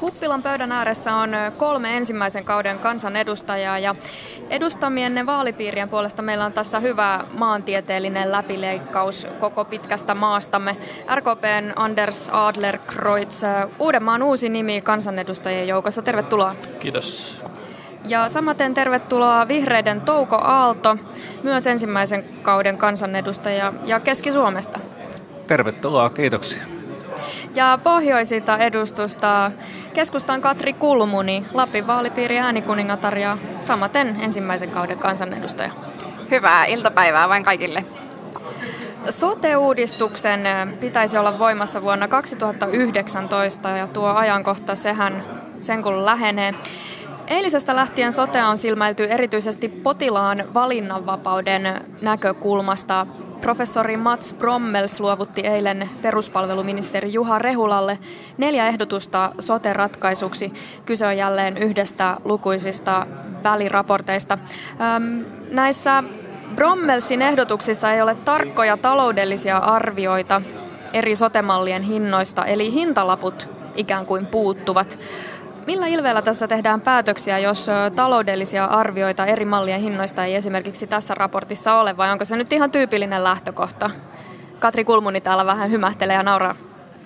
Kuppilan pöydän ääressä on kolme ensimmäisen kauden kansanedustajaa ja edustamienne vaalipiirien puolesta meillä on tässä hyvä maantieteellinen läpileikkaus koko pitkästä maastamme. RKPn Anders Adlerkreutz, Uudenmaan uusi nimi kansanedustajien joukossa. Tervetuloa. Kiitos. Ja samaten tervetuloa vihreiden Touko Aalto, myös ensimmäisen kauden kansanedustaja ja Keski-Suomesta. Tervetuloa, kiitoksia. Ja pohjoisinta edustusta keskustan Katri Kulmuni, Lapin vaalipiiri äänikuningatar ja samaten ensimmäisen kauden kansanedustaja. Hyvää iltapäivää vain kaikille. Sote-uudistuksen pitäisi olla voimassa vuonna 2019 ja tuo ajankohta sehän sen kun lähenee. Eilisestä lähtien sote on silmäilty erityisesti potilaan valinnanvapauden näkökulmasta. Professori Mats Brommels luovutti eilen peruspalveluministeri Juha Rehulalle neljä ehdotusta sote-ratkaisuksi. Kyse on jälleen yhdestä lukuisista väliraporteista. Näissä Brommelsin ehdotuksissa ei ole tarkkoja taloudellisia arvioita eri sotemallien hinnoista, eli hintalaput ikään kuin puuttuvat. Millä ilveellä tässä tehdään päätöksiä, jos taloudellisia arvioita eri mallien hinnoista ei esimerkiksi tässä raportissa ole, vai onko se nyt ihan tyypillinen lähtökohta? Katri Kulmuni täällä vähän hymähtelee ja nauraa.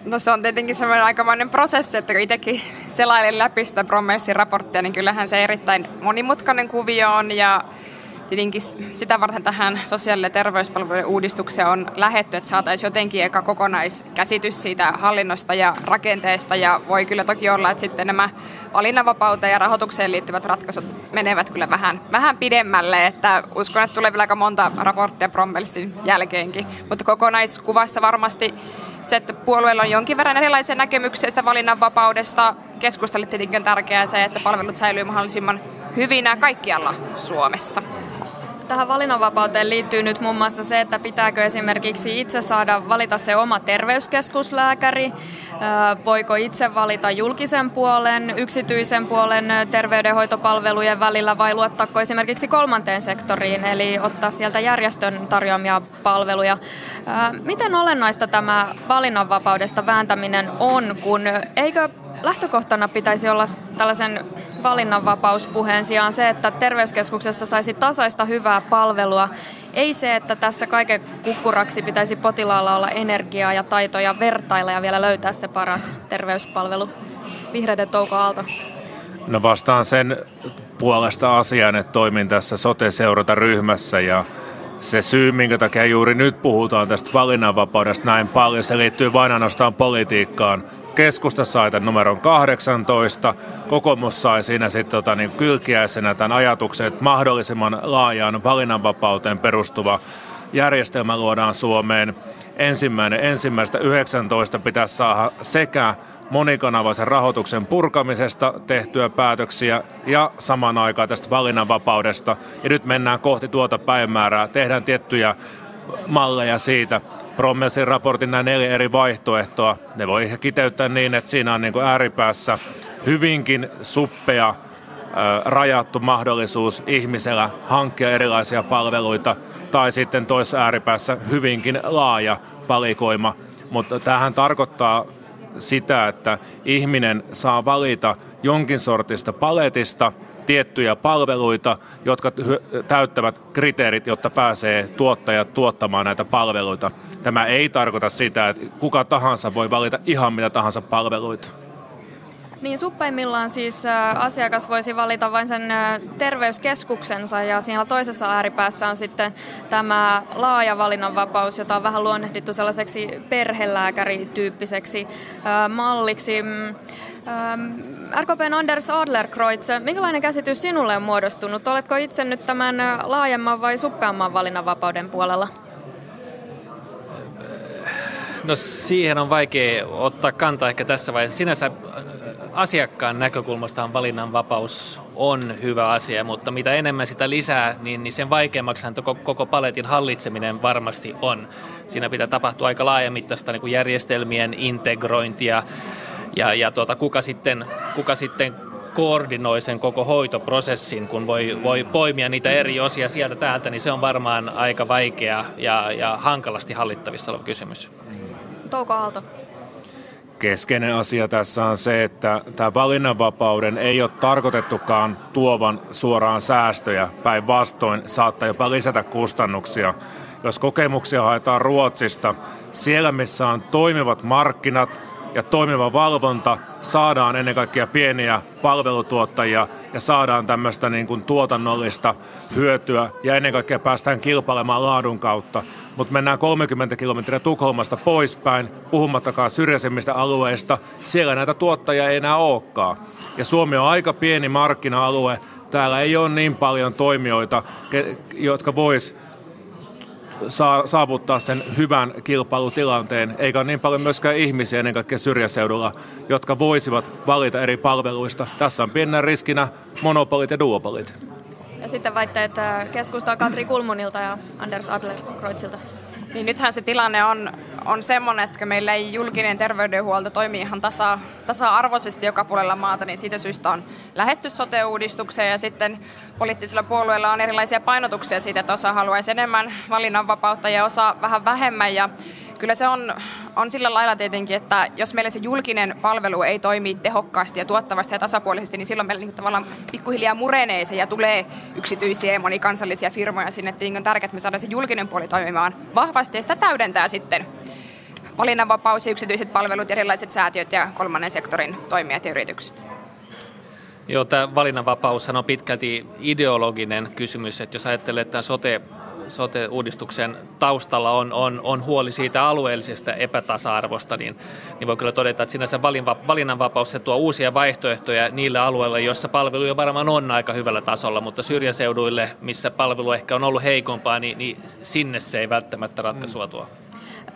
No se on tietenkin semmoinen aikamoinen prosessi, että kun itsekin selailin läpi sitä raporttia, niin kyllähän se erittäin monimutkainen kuvio on ja tietenkin sitä varten tähän sosiaali- ja terveyspalvelujen uudistukseen on lähetty, että saataisiin jotenkin eka kokonaiskäsitys siitä hallinnosta ja rakenteesta. Ja voi kyllä toki olla, että sitten nämä valinnanvapauteen ja rahoitukseen liittyvät ratkaisut menevät kyllä vähän, vähän pidemmälle. Että uskon, että tulee vielä aika monta raporttia Brommelsin jälkeenkin. Mutta kokonaiskuvassa varmasti se, että puolueella on jonkin verran erilaisia näkemyksiä sitä valinnanvapaudesta. Keskustalle tietenkin on tärkeää se, että palvelut säilyy mahdollisimman hyvinä kaikkialla Suomessa. Tähän valinnanvapauteen liittyy nyt muun muassa se, että pitääkö esimerkiksi itse saada valita se oma terveyskeskuslääkäri, voiko itse valita julkisen puolen, yksityisen puolen terveydenhoitopalvelujen välillä vai luottaako esimerkiksi kolmanteen sektoriin, eli ottaa sieltä järjestön tarjoamia palveluja. Miten olennaista tämä valinnanvapaudesta vääntäminen on, kun eikö lähtökohtana pitäisi olla tällaisen valinnanvapauspuheen sijaan se, että terveyskeskuksesta saisi tasaista hyvää palvelua. Ei se, että tässä kaiken kukkuraksi pitäisi potilaalla olla energiaa ja taitoja vertailla ja vielä löytää se paras terveyspalvelu. Vihreiden Touko Aalto. No vastaan sen puolesta asian, että toimin tässä sote-seurata-ryhmässä ja se syy, minkä takia juuri nyt puhutaan tästä valinnanvapaudesta näin paljon, se liittyy vain ainoastaan politiikkaan keskusta sai tämän numeron 18, kokoomus sai siinä sitten tota, niin kylkiäisenä tämän ajatuksen, että mahdollisimman laajaan valinnanvapauteen perustuva järjestelmä luodaan Suomeen. Ensimmäinen ensimmäistä 19 pitäisi saada sekä monikanavaisen rahoituksen purkamisesta tehtyä päätöksiä ja samaan aikaan tästä valinnanvapaudesta. Ja nyt mennään kohti tuota päivämäärää, tehdään tiettyjä malleja siitä. Prommelsin raportin nämä neljä eri vaihtoehtoa. Ne voi ehkä kiteyttää niin, että siinä on niin kuin ääripäässä hyvinkin suppea, rajattu mahdollisuus ihmisellä hankkia erilaisia palveluita, tai sitten toisessa ääripäässä hyvinkin laaja valikoima. Mutta tähän tarkoittaa sitä, että ihminen saa valita jonkin sortista paletista tiettyjä palveluita, jotka täyttävät kriteerit, jotta pääsee tuottajat tuottamaan näitä palveluita. Tämä ei tarkoita sitä, että kuka tahansa voi valita ihan mitä tahansa palveluita. Niin suppeimmillaan siis asiakas voisi valita vain sen terveyskeskuksensa ja siinä toisessa ääripäässä on sitten tämä laaja valinnanvapaus, jota on vähän luonnehdittu sellaiseksi perhelääkärityyppiseksi malliksi. Mm, RKPn Anders Adlerkreutz, minkälainen käsitys sinulle on muodostunut? Oletko itse nyt tämän laajemman vai suppeamman valinnanvapauden puolella? No siihen on vaikea ottaa kantaa ehkä tässä vaiheessa. Sinänsä asiakkaan näkökulmasta valinnanvapaus on hyvä asia, mutta mitä enemmän sitä lisää, niin, niin sen vaikeammaksi koko, koko paletin hallitseminen varmasti on. Siinä pitää tapahtua aika laajamittaista niin kuin järjestelmien integrointia ja, ja tuota, kuka, sitten, kuka sitten koordinoi sen koko hoitoprosessin, kun voi, voi poimia niitä eri osia sieltä täältä, niin se on varmaan aika vaikea ja, ja hankalasti hallittavissa oleva kysymys. Touko Aalto. Keskeinen asia tässä on se, että tämä valinnanvapauden ei ole tarkoitettukaan tuovan suoraan säästöjä. Päinvastoin saattaa jopa lisätä kustannuksia. Jos kokemuksia haetaan Ruotsista, siellä missä on toimivat markkinat ja toimiva valvonta, saadaan ennen kaikkea pieniä palvelutuottajia ja saadaan tämmöistä niin kuin tuotannollista hyötyä. Ja ennen kaikkea päästään kilpailemaan laadun kautta. Mutta mennään 30 kilometriä Tukholmasta poispäin, puhumattakaan syrjäisemmistä alueista, siellä näitä tuottajia ei enää olekaan. Ja Suomi on aika pieni markkina-alue, täällä ei ole niin paljon toimijoita, jotka vois saavuttaa sen hyvän kilpailutilanteen, eikä ole niin paljon myöskään ihmisiä ennen kaikkea syrjäseudulla, jotka voisivat valita eri palveluista. Tässä on pienenä riskinä monopolit ja duopolit. Ja sitten väitteet keskustaa Katri Kulmunilta ja Anders Adler-Kreutzilta. Niin nythän se tilanne on, on semmoinen, että meillä ei julkinen terveydenhuolto toimi ihan tasa, tasa-arvoisesti joka puolella maata, niin siitä syystä on lähetty sote-uudistukseen ja sitten poliittisilla puolueilla on erilaisia painotuksia siitä, että osa haluaisi enemmän valinnanvapautta ja osa vähän vähemmän. Ja kyllä se on, on sillä lailla tietenkin, että jos meillä se julkinen palvelu ei toimi tehokkaasti ja tuottavasti ja tasapuolisesti, niin silloin meillä niin tavallaan pikkuhiljaa murenee se ja tulee yksityisiä ja monikansallisia firmoja sinne. Niin on tärkeää, että me saadaan se julkinen puoli toimimaan vahvasti ja sitä täydentää sitten valinnanvapaus ja yksityiset palvelut, erilaiset säätiöt ja kolmannen sektorin toimijat ja yritykset. Joo, tämä valinnanvapaushan on pitkälti ideologinen kysymys, että jos ajattelee, että sote sote-uudistuksen taustalla on, on, on huoli siitä alueellisesta epätasa-arvosta, niin, niin voi kyllä todeta, että sinänsä valinnanvapaus se tuo uusia vaihtoehtoja niille alueille, joissa palveluja varmaan on aika hyvällä tasolla, mutta syrjäseuduille, missä palvelu ehkä on ollut heikompaa, niin, niin sinne se ei välttämättä ratkaisua tuo.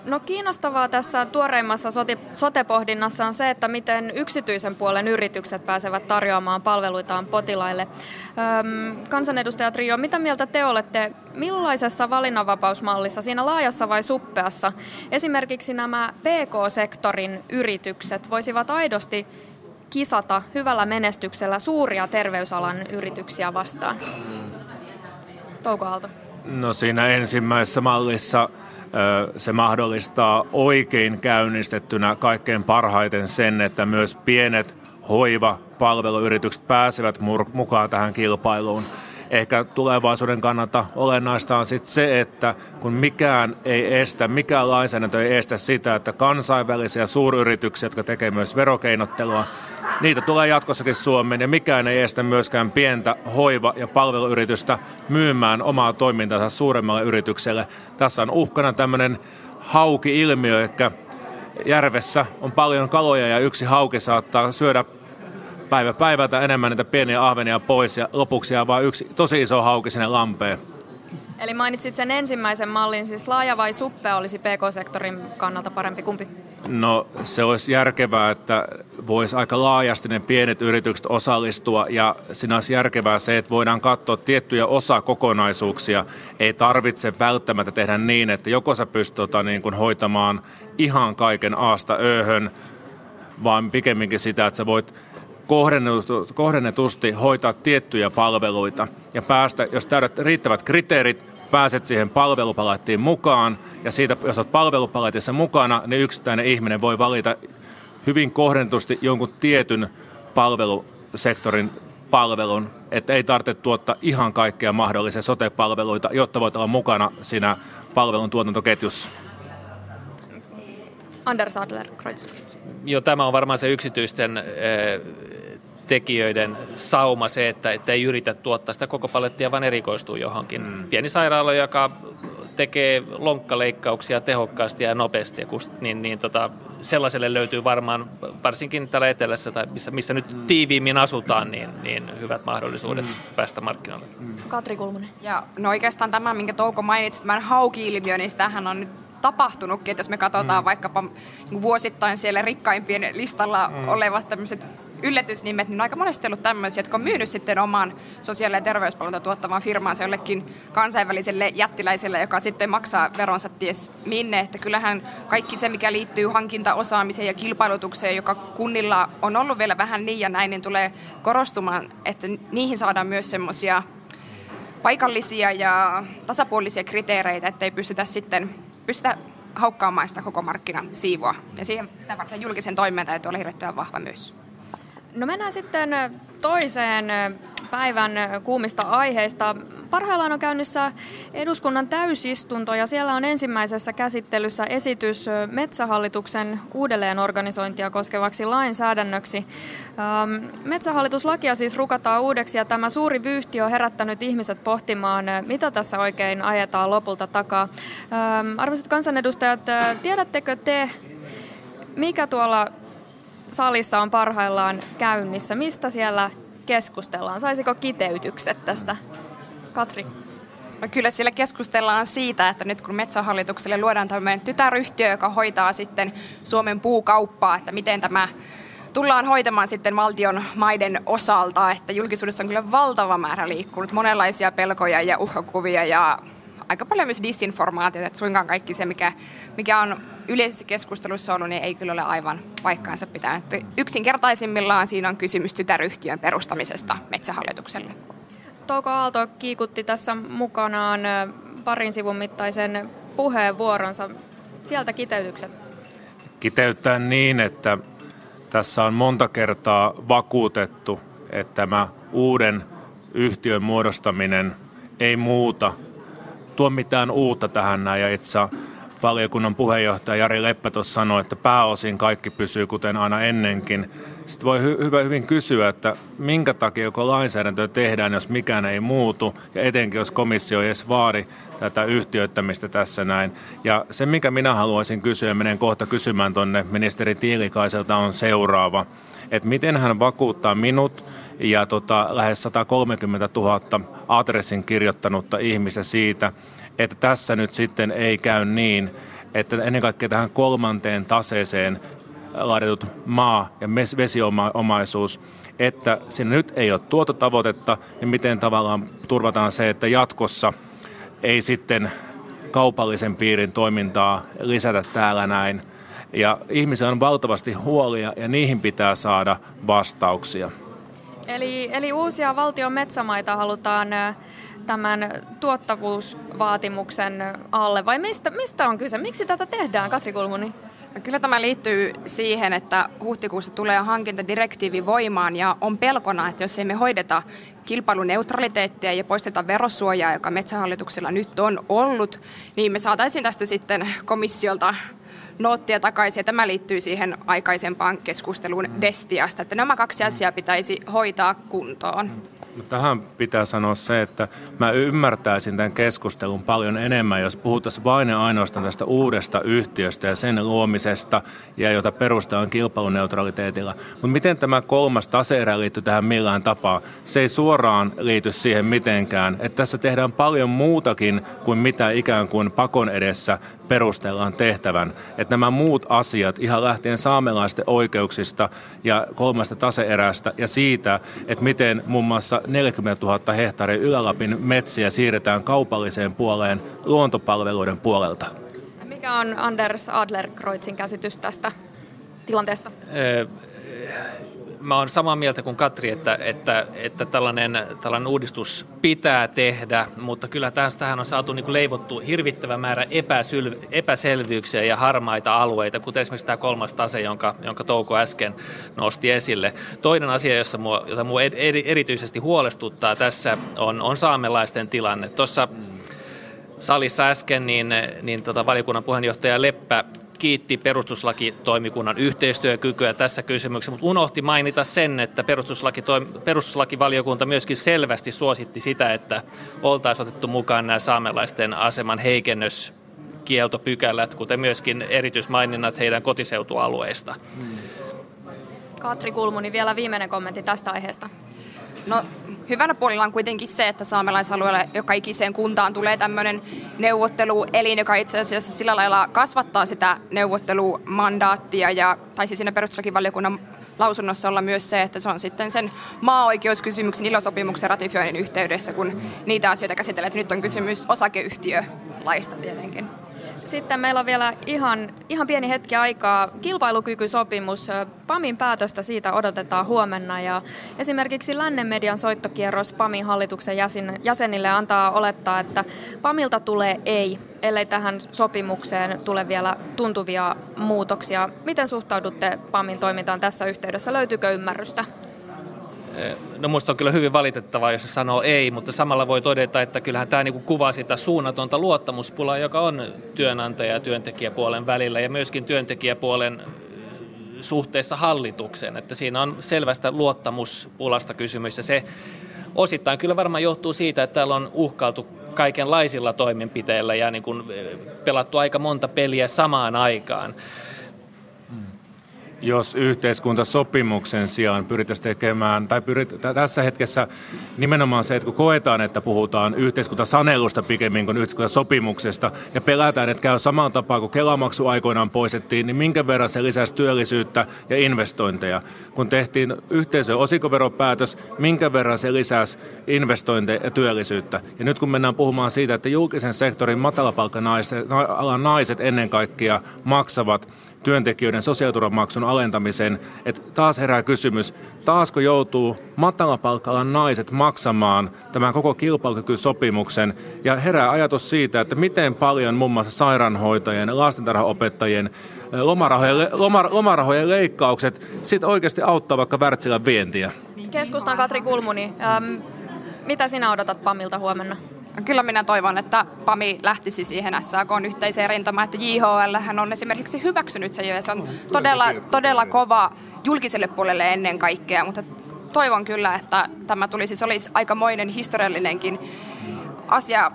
No kiinnostavaa tässä tuoreimmassa sote-pohdinnassa on se, että miten yksityisen puolen yritykset pääsevät tarjoamaan palveluitaan potilaille. Öm, kansanedustajat Rio, mitä mieltä te olette, millaisessa valinnanvapausmallissa, siinä laajassa vai suppeassa, esimerkiksi nämä PK-sektorin yritykset voisivat aidosti kisata hyvällä menestyksellä suuria terveysalan yrityksiä vastaan? Touko Aalto. No siinä ensimmäisessä mallissa se mahdollistaa oikein käynnistettynä kaikkein parhaiten sen, että myös pienet hoiva palveluyritykset pääsevät mukaan tähän kilpailuun. Ehkä tulevaisuuden kannalta olennaista on sitten se, että kun mikään ei estä, mikään lainsäädäntö ei estä sitä, että kansainvälisiä suuryrityksiä, jotka tekevät myös verokeinottelua, Niitä tulee jatkossakin Suomeen ja mikään ei estä myöskään pientä hoiva- ja palveluyritystä myymään omaa toimintansa suuremmalle yritykselle. Tässä on uhkana tämmöinen hauki-ilmiö, että järvessä on paljon kaloja ja yksi hauki saattaa syödä päivä päivältä enemmän niitä pieniä ahvenia pois ja lopuksi jää vain yksi tosi iso hauki sinne lampeen. Eli mainitsit sen ensimmäisen mallin, siis laaja vai suppea olisi PK-sektorin kannalta parempi kumpi? No se olisi järkevää, että voisi aika laajasti ne pienet yritykset osallistua ja siinä olisi järkevää se, että voidaan katsoa tiettyjä osakokonaisuuksia. Ei tarvitse välttämättä tehdä niin, että joko sä pystyt tota, niin kuin hoitamaan ihan kaiken aasta ööhön, vaan pikemminkin sitä, että sä voit kohdennetusti hoitaa tiettyjä palveluita ja päästä, jos täydät riittävät kriteerit, pääset siihen palvelupalettiin mukaan ja siitä, jos olet palvelupaletissa mukana, niin yksittäinen ihminen voi valita hyvin kohdentusti jonkun tietyn palvelusektorin palvelun, että ei tarvitse tuottaa ihan kaikkea mahdollisia sote-palveluita, jotta voit olla mukana siinä palvelun tuotantoketjussa. Anders Adler, Kreutz. Joo, tämä on varmaan se yksityisten eh, tekijöiden sauma se, että, että ei yritä tuottaa sitä koko palettia, vaan erikoistuu johonkin. Mm. Pieni sairaala, joka tekee lonkkaleikkauksia tehokkaasti ja nopeasti, niin, niin tota, sellaiselle löytyy varmaan, varsinkin täällä etelässä tai missä, missä nyt mm. tiiviimmin asutaan, niin, niin hyvät mahdollisuudet mm. päästä markkinoille. Mm. Katri Kulmunen. Ja no oikeastaan tämä, minkä Touko mainitsi, tämän hauki-ilmiö, niin sitähän on nyt tapahtunutkin, että jos me katsotaan mm. vaikkapa niin vuosittain siellä rikkaimpien listalla mm. olevat tämmöiset yllätysnimet, niin on aika monesti ollut tämmöisiä, jotka on myynyt sitten oman sosiaali- ja terveyspalveluita tuottamaan firmaansa jollekin kansainväliselle jättiläiselle, joka sitten maksaa veronsa ties minne. Että kyllähän kaikki se, mikä liittyy hankintaosaamiseen ja kilpailutukseen, joka kunnilla on ollut vielä vähän niin ja näin, niin tulee korostumaan, että niihin saadaan myös semmoisia paikallisia ja tasapuolisia kriteereitä, ettei pystytä sitten pystytä haukkaamaan sitä koko markkinasiivua. Ja siihen sitä varten julkisen toiminnan täytyy olla hirveän vahva myös. No mennään sitten toiseen päivän kuumista aiheista. Parhaillaan on käynnissä eduskunnan täysistunto ja siellä on ensimmäisessä käsittelyssä esitys Metsähallituksen uudelleenorganisointia koskevaksi lainsäädännöksi. Ähm, metsähallituslakia siis rukataan uudeksi ja tämä suuri vyyhti on herättänyt ihmiset pohtimaan, mitä tässä oikein ajetaan lopulta takaa. Ähm, arvoisat kansanedustajat, tiedättekö te, mikä tuolla salissa on parhaillaan käynnissä? Mistä siellä keskustellaan? Saisiko kiteytykset tästä? Katri. No kyllä siellä keskustellaan siitä, että nyt kun Metsähallitukselle luodaan tämmöinen tytäryhtiö, joka hoitaa sitten Suomen puukauppaa, että miten tämä tullaan hoitamaan sitten valtion maiden osalta, että julkisuudessa on kyllä valtava määrä liikkunut, monenlaisia pelkoja ja uhkakuvia ja aika paljon myös disinformaatiota, että suinkaan kaikki se, mikä, mikä on yleisessä keskustelussa ollut, niin ei kyllä ole aivan paikkaansa pitänyt. Yksinkertaisimmillaan siinä on kysymys tytäryhtiön perustamisesta Metsähallitukselle. Touko Aalto kiikutti tässä mukanaan parin sivun mittaisen puheenvuoronsa. Sieltä kiteytykset. Kiteyttää niin, että tässä on monta kertaa vakuutettu, että tämä uuden yhtiön muodostaminen ei muuta, tuo mitään uutta tähän näin. Ja itse valiokunnan puheenjohtaja Jari Leppä tuossa sanoi, että pääosin kaikki pysyy kuten aina ennenkin. Sitten voi hy- hyvä hyvin kysyä, että minkä takia joko lainsäädäntöä tehdään, jos mikään ei muutu, ja etenkin jos komissio ei edes vaadi tätä yhtiöittämistä tässä näin. Ja se, mikä minä haluaisin kysyä, menen kohta kysymään tuonne ministeri Tiilikaiselta, on seuraava. Että miten hän vakuuttaa minut ja tota, lähes 130 000 adressin kirjoittanutta ihmistä siitä, että tässä nyt sitten ei käy niin, että ennen kaikkea tähän kolmanteen taseeseen laaditut maa- ja vesiomaisuus, että siinä nyt ei ole tuototavoitetta ja miten tavallaan turvataan se, että jatkossa ei sitten kaupallisen piirin toimintaa lisätä täällä näin. Ja ihmisiä on valtavasti huolia ja niihin pitää saada vastauksia. Eli, eli uusia valtion metsämaita halutaan tämän tuottavuusvaatimuksen alle vai mistä, mistä on kyse? Miksi tätä tehdään, Katri Kulmuni? No kyllä tämä liittyy siihen, että huhtikuussa tulee hankintadirektiivi voimaan ja on pelkona, että jos emme hoideta kilpailuneutraliteettia ja poisteta verosuojaa, joka metsähallituksella nyt on ollut, niin me saataisiin tästä sitten komissiolta noottia takaisin. Ja tämä liittyy siihen aikaisempaan keskusteluun Destiasta, että nämä kaksi asiaa pitäisi hoitaa kuntoon. Tähän pitää sanoa se, että mä ymmärtäisin tämän keskustelun paljon enemmän, jos puhuttaisiin vain ja ainoastaan tästä uudesta yhtiöstä ja sen luomisesta, ja jota perustellaan kilpailuneutraliteetilla. Mutta miten tämä kolmas taseerä liittyy tähän millään tapaa? Se ei suoraan liity siihen mitenkään. Että tässä tehdään paljon muutakin kuin mitä ikään kuin pakon edessä perustellaan tehtävän. Että nämä muut asiat, ihan lähtien saamelaisten oikeuksista ja kolmasta taseerästä ja siitä, että miten muun muassa 40 000 hehtaaria Ylä-Lapin metsiä siirretään kaupalliseen puoleen luontopalveluiden puolelta. Mikä on Anders Adlerkreuzin käsitys tästä tilanteesta? Mä oon samaa mieltä kuin Katri, että, että, että tällainen, tällainen uudistus pitää tehdä, mutta kyllä tähän on saatu niin leivottu hirvittävä määrä epäsyl, epäselvyyksiä ja harmaita alueita, kuten esimerkiksi tämä kolmas tase, jonka, jonka Touko äsken nosti esille. Toinen asia, jossa mua, jota mua erityisesti huolestuttaa tässä, on, on saamelaisten tilanne. Tuossa salissa äsken niin, niin tota valiokunnan puheenjohtaja Leppä kiitti perustuslakitoimikunnan yhteistyökykyä tässä kysymyksessä, mutta unohti mainita sen, että perustuslaki, perustuslakivaliokunta myöskin selvästi suositti sitä, että oltaisiin otettu mukaan nämä saamelaisten aseman heikennös kieltopykälät, kuten myöskin erityismaininnat heidän kotiseutualueista. Katri Kulmuni, vielä viimeinen kommentti tästä aiheesta. No hyvänä puolella on kuitenkin se, että saamelaisalueelle joka ikiseen kuntaan tulee tämmöinen neuvotteluelin, joka itse asiassa sillä lailla kasvattaa sitä neuvottelumandaattia ja taisi siinä perustuslakivaliokunnan lausunnossa olla myös se, että se on sitten sen maa-oikeuskysymyksen ilosopimuksen ratifioinnin yhteydessä, kun niitä asioita käsitellään. Nyt on kysymys osakeyhtiölaista tietenkin. Sitten meillä on vielä ihan, ihan pieni hetki aikaa. Kilpailukykysopimus. PAMin päätöstä siitä odotetaan huomenna ja esimerkiksi Lännen median soittokierros PAMin hallituksen jäsenille antaa olettaa, että PAMilta tulee ei, ellei tähän sopimukseen tule vielä tuntuvia muutoksia. Miten suhtaudutte PAMin toimintaan tässä yhteydessä? Löytyykö ymmärrystä? No musta on kyllä hyvin valitettavaa, jos se sanoo ei, mutta samalla voi todeta, että kyllähän tämä niinku kuvaa sitä suunnatonta luottamuspulaa, joka on työnantaja- ja työntekijäpuolen välillä ja myöskin työntekijäpuolen suhteessa hallitukseen, että siinä on selvästä luottamuspulasta kysymys ja se osittain kyllä varmaan johtuu siitä, että täällä on uhkailtu kaikenlaisilla toimenpiteillä ja niin kuin pelattu aika monta peliä samaan aikaan jos yhteiskuntasopimuksen sijaan pyrittäisiin tekemään, tai pyrit, tässä hetkessä nimenomaan se, että kun koetaan, että puhutaan yhteiskuntasanelusta pikemmin kuin yhteiskuntasopimuksesta, ja pelätään, että käy samaan tapaan kuin Kelamaksu aikoinaan poistettiin, niin minkä verran se lisäsi työllisyyttä ja investointeja. Kun tehtiin yhteisö- ja osikoveropäätös, minkä verran se lisäsi investointeja ja työllisyyttä. Ja nyt kun mennään puhumaan siitä, että julkisen sektorin matalapalkka-alan naiset ennen kaikkea maksavat työntekijöiden sosiaaliturvamaksun alentamisen, että taas herää kysymys, taasko joutuu matalapalkkalan naiset maksamaan tämän koko kilpailukykysopimuksen ja herää ajatus siitä, että miten paljon muun muassa sairaanhoitajien, lastentarhaopettajien lomarahojen, lomarahojen leikkaukset sit oikeasti auttaa vaikka Wärtsilän vientiä. Keskustan Katri Kulmuni, ähm, mitä sinä odotat Pamilta huomenna? Kyllä minä toivon, että PAMI lähtisi siihen SAK yhteiseen rintamaan, että JHL hän on esimerkiksi hyväksynyt sen ja se on todella, todella kova julkiselle puolelle ennen kaikkea, mutta toivon kyllä, että tämä tulisi, se olisi aikamoinen historiallinenkin asia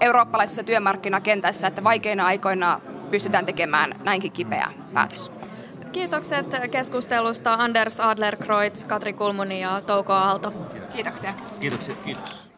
eurooppalaisessa työmarkkinakentässä, että vaikeina aikoina pystytään tekemään näinkin kipeä päätös. Kiitokset keskustelusta Anders Adlerkreutz, Katri Kulmuni ja Touko Aalto. Kiitoksia. Kiitoksia. Kiitos.